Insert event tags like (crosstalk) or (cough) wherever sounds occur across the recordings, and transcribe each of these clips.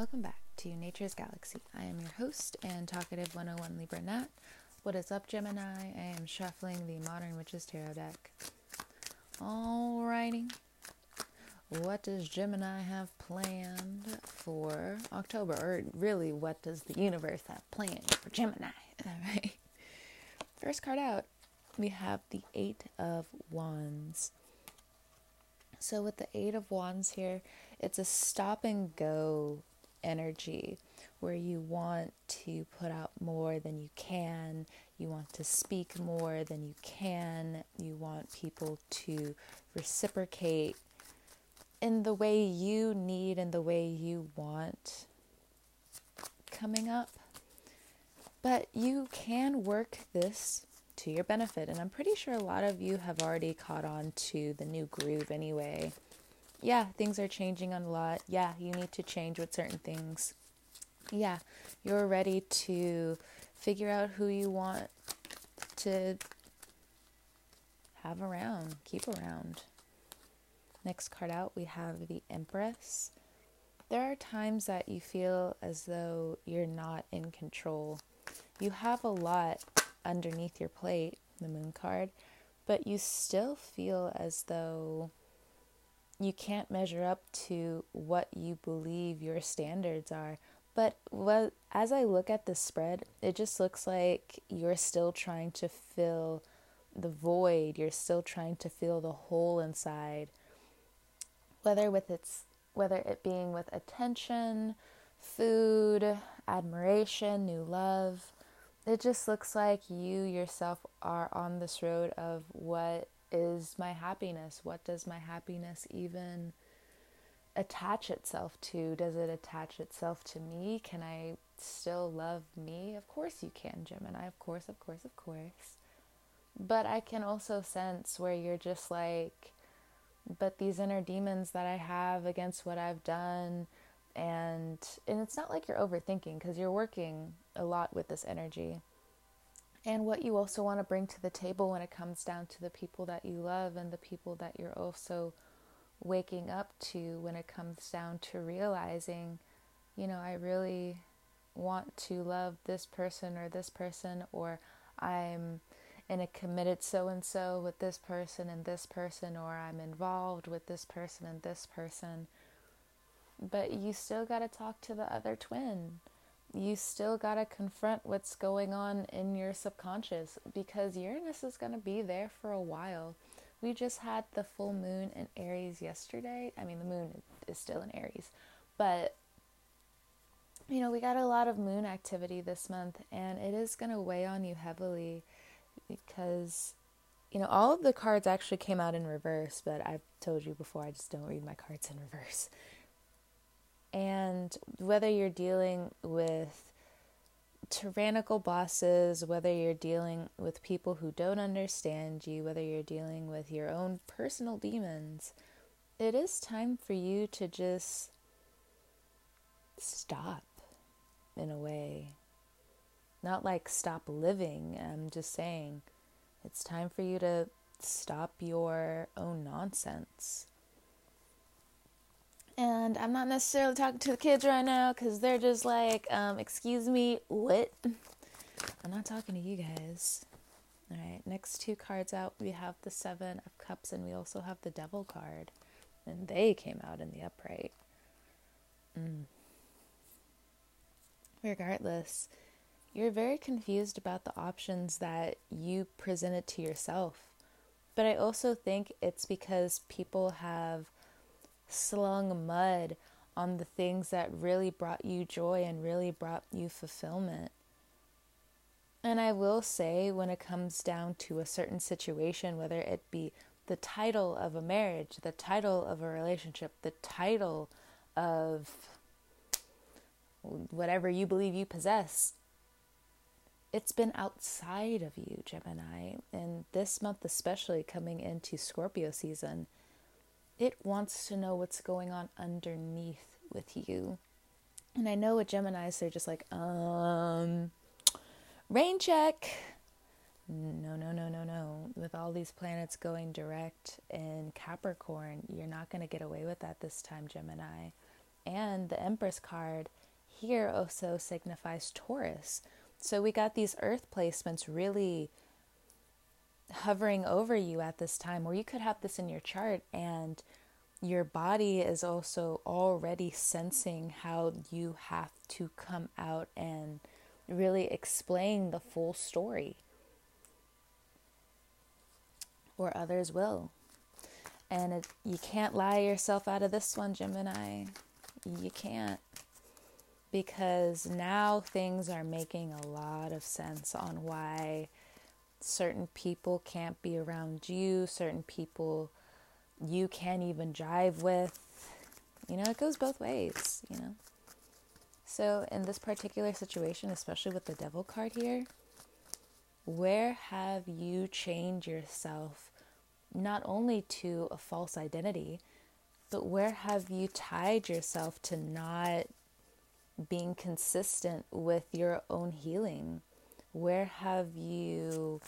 Welcome back to Nature's Galaxy. I am your host and talkative 101 Libra Nat. What is up, Gemini? I am shuffling the Modern Witches Tarot deck. Alrighty. What does Gemini have planned for October? Or really, what does the universe have planned for Gemini? (laughs) Alright. First card out, we have the Eight of Wands. So, with the Eight of Wands here, it's a stop and go energy where you want to put out more than you can, you want to speak more than you can, you want people to reciprocate in the way you need and the way you want coming up. But you can work this to your benefit, and I'm pretty sure a lot of you have already caught on to the new groove anyway yeah, things are changing a lot. Yeah, you need to change with certain things. Yeah, you're ready to figure out who you want to have around, keep around. Next card out, we have the Empress. There are times that you feel as though you're not in control. You have a lot underneath your plate, the Moon card, but you still feel as though you can't measure up to what you believe your standards are. But as I look at the spread, it just looks like you're still trying to fill the void. You're still trying to fill the hole inside. Whether with its whether it being with attention, food, admiration, new love, it just looks like you yourself are on this road of what is my happiness? What does my happiness even attach itself to? Does it attach itself to me? Can I still love me? Of course you can, Gemini. Of course, of course, of course. But I can also sense where you're just like, but these inner demons that I have against what I've done, and and it's not like you're overthinking because you're working a lot with this energy and what you also want to bring to the table when it comes down to the people that you love and the people that you're also waking up to when it comes down to realizing, you know, I really want to love this person or this person, or I'm in a committed so and so with this person and this person, or I'm involved with this person and this person. But you still got to talk to the other twin you still got to confront what's going on in your subconscious because Uranus is going to be there for a while. We just had the full moon in Aries yesterday. I mean, the moon is still in Aries, but you know, we got a lot of moon activity this month, and it is going to weigh on you heavily because you know, all of the cards actually came out in reverse, but I've told you before I just don't read my cards in reverse. And whether you're dealing with tyrannical bosses, whether you're dealing with people who don't understand you, whether you're dealing with your own personal demons, it is time for you to just stop in a way. Not like stop living, I'm just saying it's time for you to stop your own nonsense. And I'm not necessarily talking to the kids right now because they're just like, um, excuse me, what? I'm not talking to you guys. All right, next two cards out, we have the Seven of Cups and we also have the Devil card. And they came out in the upright. Mm. Regardless, you're very confused about the options that you presented to yourself. But I also think it's because people have slung mud on the things that really brought you joy and really brought you fulfillment. And I will say, when it comes down to a certain situation, whether it be the title of a marriage, the title of a relationship, the title of whatever you believe you possess, it's been outside of you, Gemini. And this month, especially coming into Scorpio season, it wants to know what's going on underneath with you. And I know with Geminis, they're just like, um, rain check. No, no, no, no, no. With all these planets going direct in Capricorn, you're not going to get away with that this time, Gemini. and the Empress card here also signifies Taurus. So we got these earth placements really hovering over you at this time, or you could have this in your chart and your body is also already sensing how you have to come out and really explain the full story. Or others will. And it, you can't lie yourself out of this one, Gemini. You can't. Because now things are making a lot of sense on why certain people can't be around you, certain people you can't even drive with. You know, it goes both ways, you know. So, in this particular situation, especially with the devil card here, where have you chained yourself not only to a false identity, but where have you tied yourself to not being consistent with your own healing? Where have you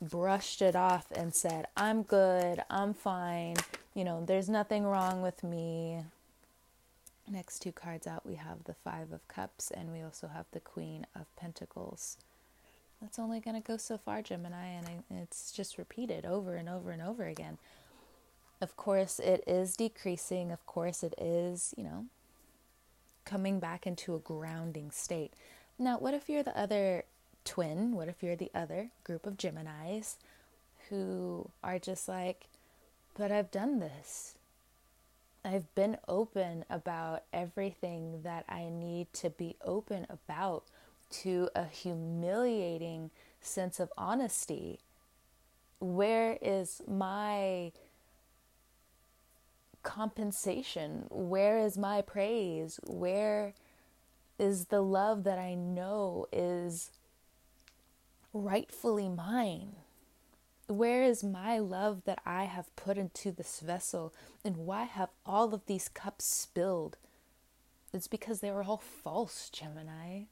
brushed it off and said, I'm good, I'm fine, you know, there's nothing wrong with me. Next two cards out, we have the Five of Cups and we also have the Queen of Pentacles. That's only going to go so far, Gemini, and it's just repeated over and over and over again. Of course, it is decreasing. Of course, it is, you know, coming back into a grounding state. Now, what if you're the other twin? What if you're the other group of Geminis who are just like, but I've done this. I've been open about everything that I need to be open about to a humiliating sense of honesty. Where is my compensation? Where is my praise? Where is the love that I know is rightfully mine? Where is my love that I have put into this vessel? And why have all of these cups spilled? It's because they were all false, Gemini.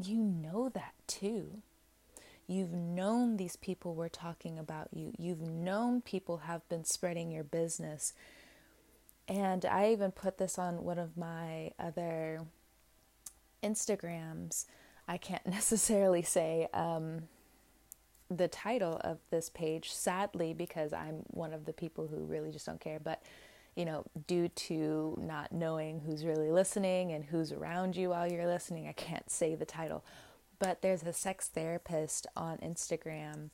You know that too. You've known these people were talking about you. You've known people have been spreading your business. And I even put this on one of my other Instagrams I can't (laughs) necessarily say um, the title of this page, sadly, because I'm one of the people who really just don't care. But, you know, due to not knowing who's really listening and who's around you while you're listening, I can't say the title. But there's a sex therapist on Instagram,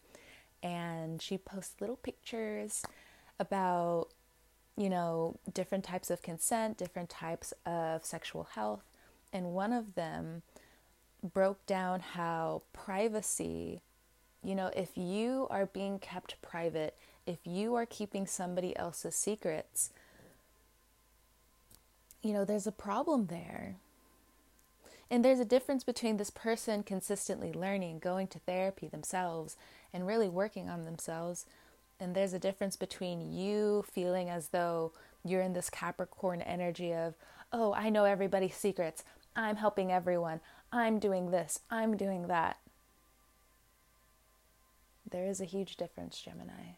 and she posts little pictures about, you know, different types of consent, different types of sexual health. And one of them broke down how privacy, you know, if you are being kept private, if you are keeping somebody else's secrets, you know, there's a problem there. And there's a difference between this person consistently learning, going to therapy themselves, and really working on themselves. And there's a difference between you feeling as though you're in this Capricorn energy of, oh, I know everybody's secrets. I'm helping everyone. I'm doing this, I'm doing that. There is a huge difference, Gemini.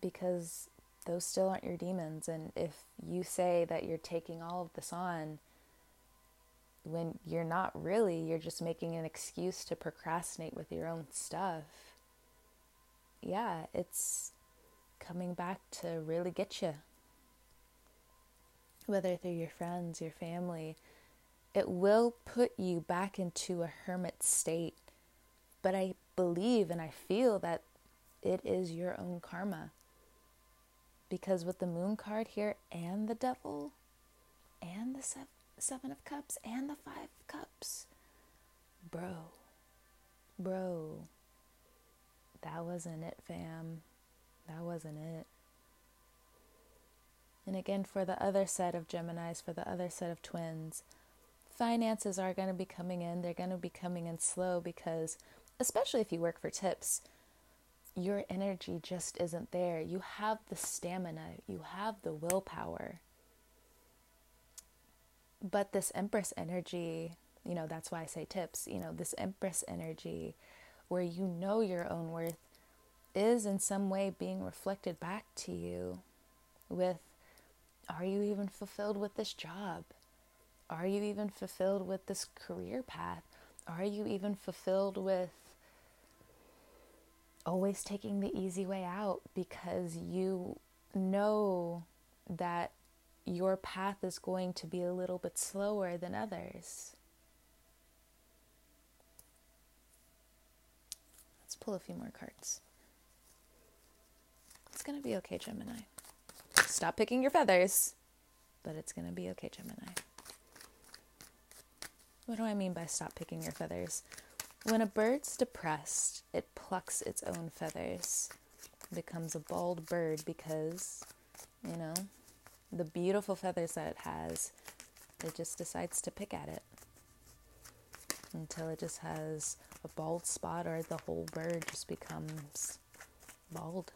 Because those still aren't your demons. And if you say that you're taking all of this on, when you're not really, you're just making an excuse to procrastinate with your own stuff. Yeah, it's coming back to really get you whether through your friends, your family, it will put you back into a hermit state. But I believe and I feel that it is your own karma. Because with the moon card here and the devil and the seven of cups and the five of cups, bro, bro, that wasn't it, fam. That wasn't it. And again, for the other set of Geminis, for the other set of twins, finances are going to be coming in. They're going to be coming in slow because, especially if you work for tips, your energy just isn't there. You have the stamina, you have the willpower. But this Empress energy, you know, that's why I say tips, you know, this Empress energy where you know your own worth is in some way being reflected back to you with Are you even fulfilled with this job? Are you even fulfilled with this career path? Are you even fulfilled with always taking the easy way out because you know that your path is going to be a little bit slower than others? Let's pull a few more cards. It's going to be okay, Gemini. Stop picking your feathers, but it's going to be okay, Gemini. What do I mean by stop picking your feathers? When a bird's depressed, it plucks its own feathers, becomes a bald bird because, you know, the beautiful feathers that it has, it just decides to pick at it until it just has a bald spot or the whole bird just becomes bald.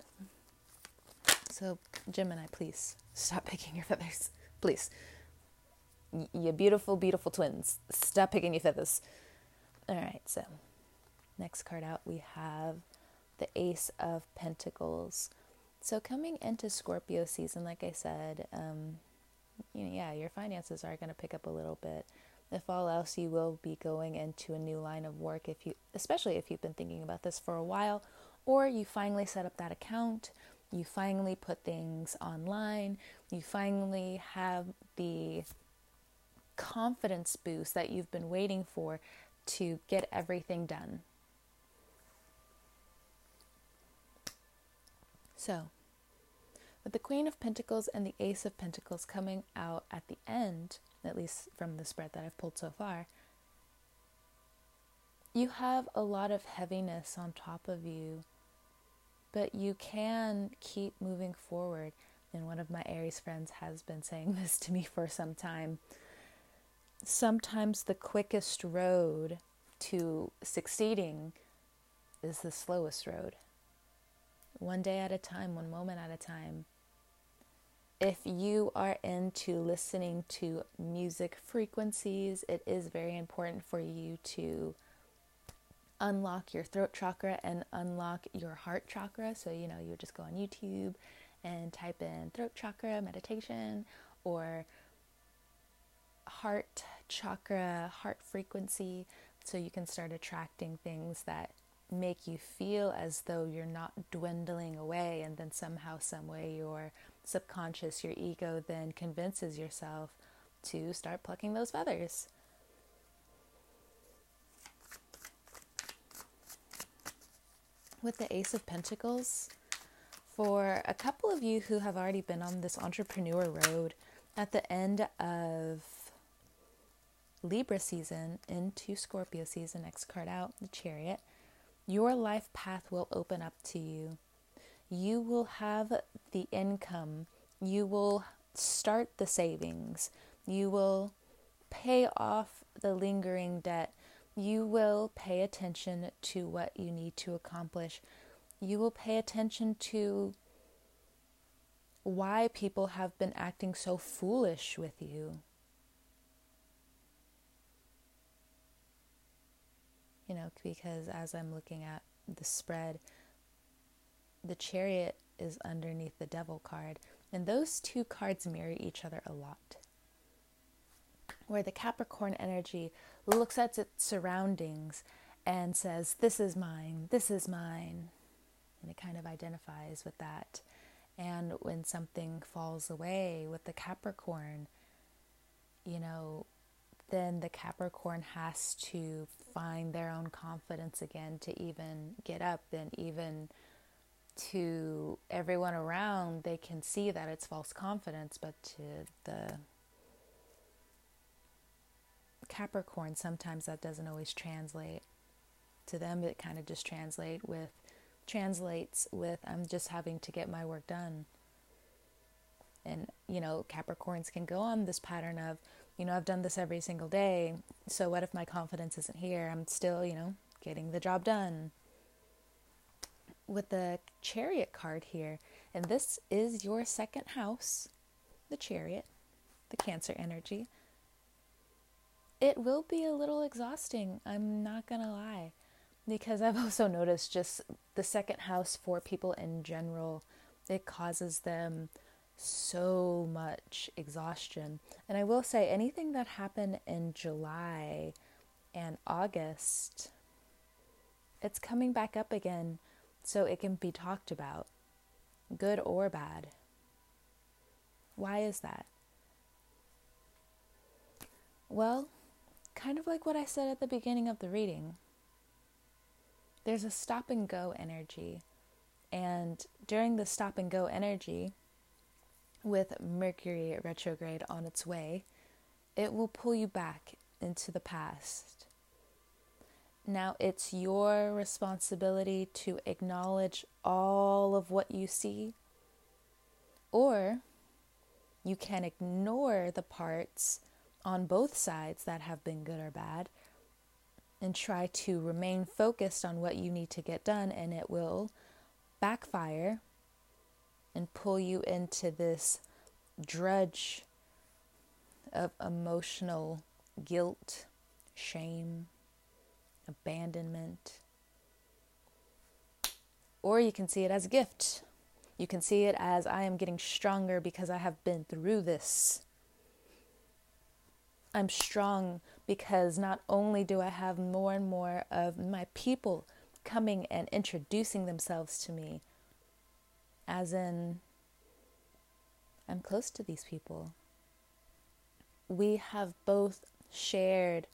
So, Gemini, please stop picking your feathers. Please. You beautiful, beautiful twins. Stop picking your feathers. All right, so next card out we have the Ace of Pentacles. So coming into Scorpio season, like I said, um, you know, yeah, your finances are going to pick up a little bit. If all else, you will be going into a new line of work if you, especially if you've been thinking about this for a while, or you finally set up that account, you finally put things online, you finally have the confidence boost that you've been waiting for to get everything done. So, with the Queen of Pentacles and the Ace of Pentacles coming out at the end, at least from the spread that I've pulled so far, you have a lot of heaviness on top of you, but you can keep moving forward. And one of my Aries friends has been saying (laughs) this to me for some time sometimes the quickest road to succeeding is the slowest road. One day at a time, one moment at a time. If you are into listening to music frequencies, it is very important for you to unlock your throat chakra and unlock your heart chakra. So, you know, you just go on YouTube and type in throat chakra meditation or heart chakra, heart frequency, so you can start attracting things that make you feel as though you're not dwindling away, and then somehow, some way, your subconscious, your ego, then convinces yourself to start plucking those feathers. With the Ace of Pentacles, for a couple of you who have already been on this entrepreneur road, at the end of Libra season into Scorpio season, next card out, the Chariot, your life path will open up to you. You will have the income. You will start the savings. You will pay off the lingering debt. You will pay attention to what you need to accomplish. You will pay attention to why people have been acting so foolish with you. you know, because as I'm looking at the spread, the chariot is underneath the devil card, and those two cards mirror each other a lot. Where the Capricorn energy looks at its surroundings and says, This is mine, this is mine. And it kind of identifies with that. And when something falls away with the Capricorn, you know, then the Capricorn has to find their own confidence again to even get up and even to everyone around they can see that it's false confidence but to the Capricorn sometimes that doesn't always translate to them it kind of just translate with translates with I'm just having to get my work done and you know Capricorns can go on this pattern of you know, I've done this every single day. So what if my confidence isn't here? I'm still, you know, getting the job done. With the chariot card here, and this is your second house, the chariot, the cancer energy. It will be a little exhausting, I'm not gonna lie, because I've (laughs) also noticed just the second house for people in general, it causes them so much exhaustion. And I will say, anything that happened in July and August, it's coming back up again so it can be talked about, good or bad. Why is that? Well, kind of like what I said at the beginning of the reading. There's a stop and go energy. And during the stop and go energy, with Mercury retrograde on its way, it will pull you back into the past. Now it's your responsibility to acknowledge all of what you see, or you can ignore the parts on both sides that have been good or bad and try to remain focused on what you need to get done, and it will backfire and pull you into this drudge of emotional guilt, shame, abandonment. Or you can see it as a gift. You can see it as I am getting stronger because I have been through this. I'm strong because not only do I have more and more of my people coming and introducing themselves to me, as in, I'm close to these people. We have both shared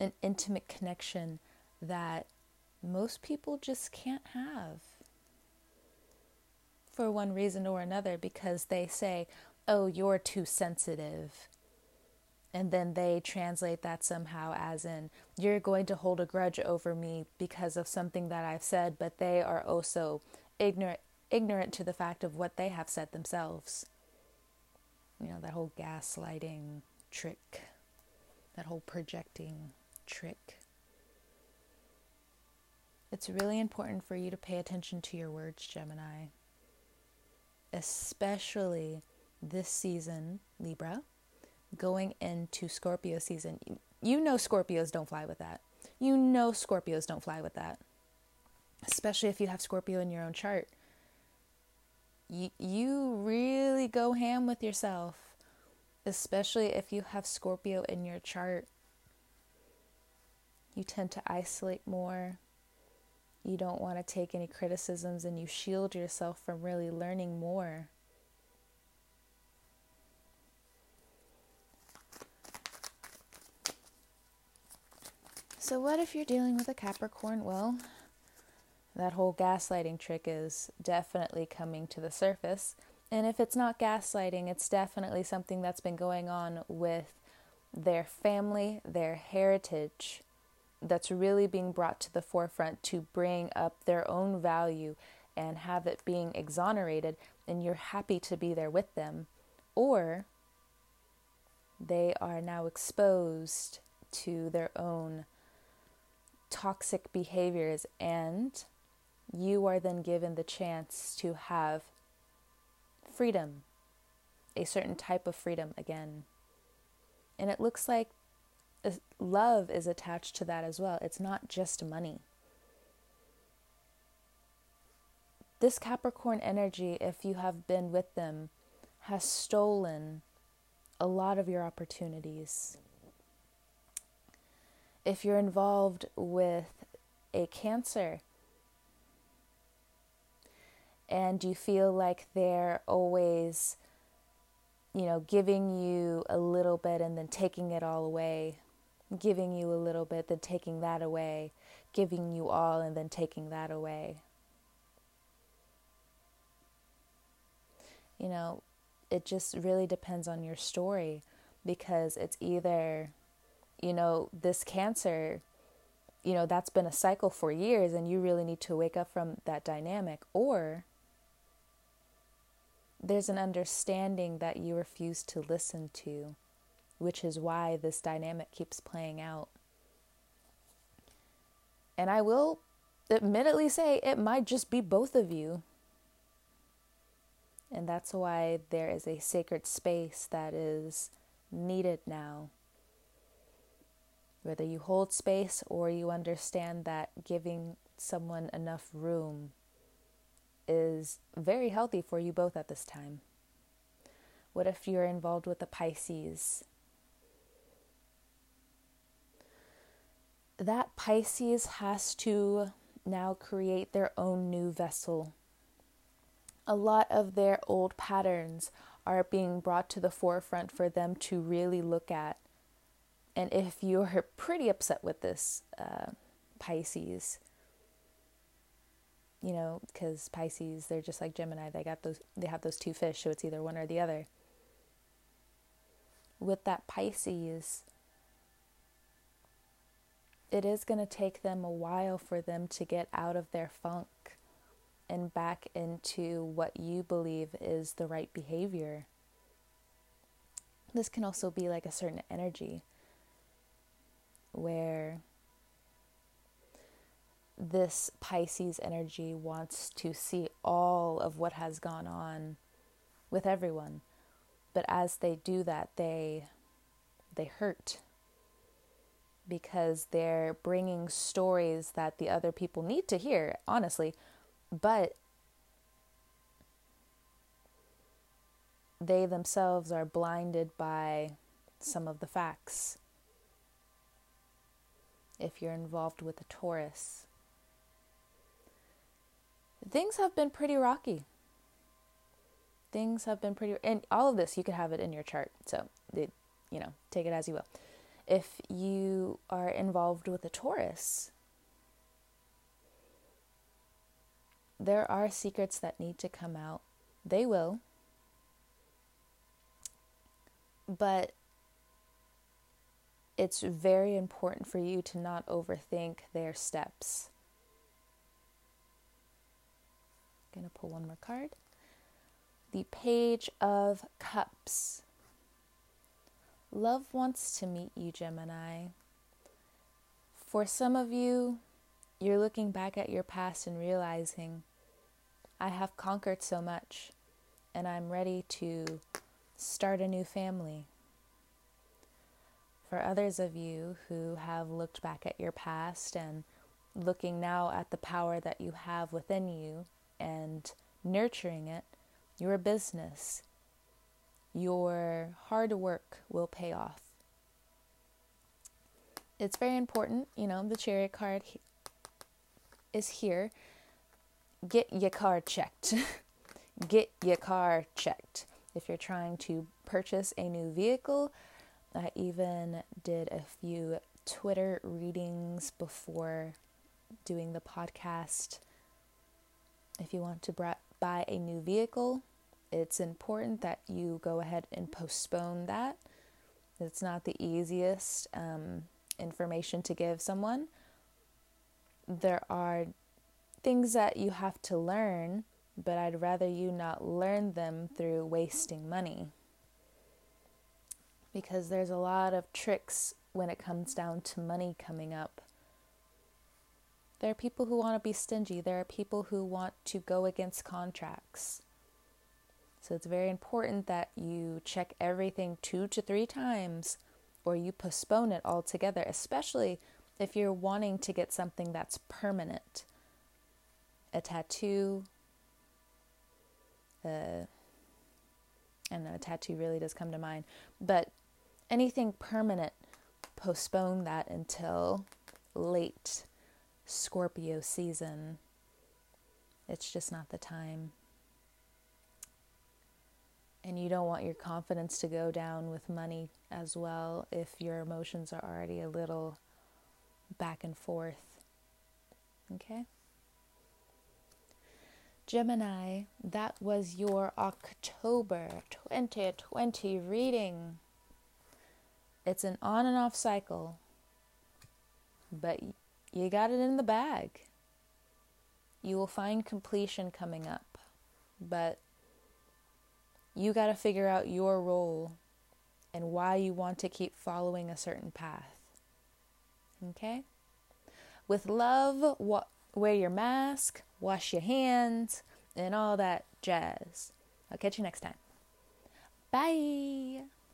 an intimate connection that most people just can't have for one reason or another because they say, Oh, you're too sensitive. And then they translate that somehow as in, You're going to hold a grudge over me because of something that I've said, but they are also ignorant ignorant to the fact of what they have said themselves. You know, that whole gaslighting trick, that whole projecting trick. It's really important for you to pay attention to your words, Gemini. Especially this season, Libra, going into Scorpio season. You know, Scorpios don't fly with that. You know, Scorpios don't fly with that. Especially if you have Scorpio in your own chart you, you really go ham with yourself, especially if you have Scorpio in your chart. You tend to isolate more. You don't want to take any criticisms and you shield yourself from really learning more. So, what if you're dealing with a Capricorn? Well, that whole gaslighting trick is definitely coming to the surface. And if it's not gaslighting, it's definitely something that's been going on with their family, their heritage, that's really being brought to the forefront to bring up their own value and have it being exonerated, and you're happy to be there with them. Or they are now exposed to their own toxic behaviors and you are then given the chance to have freedom, a certain type of freedom again. And it looks like uh, love is attached to that as well. It's not just money. This Capricorn energy, if you have been with them, has stolen a lot of your opportunities. If you're involved with a Cancer, and you feel like they're always you know giving you a little bit and then taking it all away giving you a little bit then taking that away giving you all and then taking that away. You know it just really depends on your story because it's either you know this cancer you know that's been a cycle for years and you really need to wake up from that dynamic or there's an understanding that you refuse to listen to, which is why this dynamic keeps playing out. And I will admittedly say it might just be both of you. And that's why there is a sacred space that is needed now. Whether you hold space or you understand that giving someone enough room is very healthy for you both at this time. What if you're involved with the Pisces? That Pisces has to now create their own new vessel. A lot of their old patterns are being brought to the forefront for them to really look at. And if you're pretty upset with this, uh, Pisces, you know, because Pisces, they're just like Gemini. They got those, they have those two fish, so it's either one or the other. With that Pisces, it is going to take them a while for them to get out of their funk and back into what you believe is the right behavior. This can also be like a certain energy where this Pisces energy wants to see all of what has gone on with everyone. But as they do that, they they hurt because they're bringing stories that the other people need to hear, honestly, but they themselves are blinded by some of the facts. If you're involved with a Taurus, things have been pretty rocky. Things have been pretty, and all of this you could have it in your chart. So, it, you know, take it as you will. If you are involved with a Taurus, there are secrets that need to come out. They will. But it's very important for you to not overthink their steps. I'm going to pull one more card. The Page of Cups. Love wants to meet you, Gemini. For some of you, you're looking back at your past and realizing, I have conquered so much, and I'm ready to start a new family. For others of you who have looked back at your past and looking now at the power that you have within you and nurturing it, your business, your hard work will pay off. It's very important, you know, the chariot card is here. Get your car checked. (laughs) Get your car checked. If you're trying to purchase a new vehicle, I even did a few Twitter readings before doing the podcast if you want to buy a new vehicle, it's important that you go ahead and postpone that. It's not the easiest um, information to give someone. There are things that you have to learn, but I'd rather you not learn them through wasting money. Because there's a lot of tricks when it comes down to money coming up there are people who want to be stingy. There are people who want to go against contracts. So it's very important that you check everything two to three times or you postpone it altogether, especially if you're wanting to get something that's permanent. A tattoo, uh, and a tattoo really does come to mind, but anything permanent, postpone that until late Scorpio season. It's just not the time. And you don't want your confidence to go down with money as well if your emotions are already a little back and forth. Okay? Gemini, that was your October 2020 reading. It's an on and off cycle, but you got it in the bag. You will find completion coming up, but you got to figure out your role and why you want to keep following a certain path. Okay? With love, wa- wear your mask, wash your hands, and all that jazz. I'll catch you next time. Bye.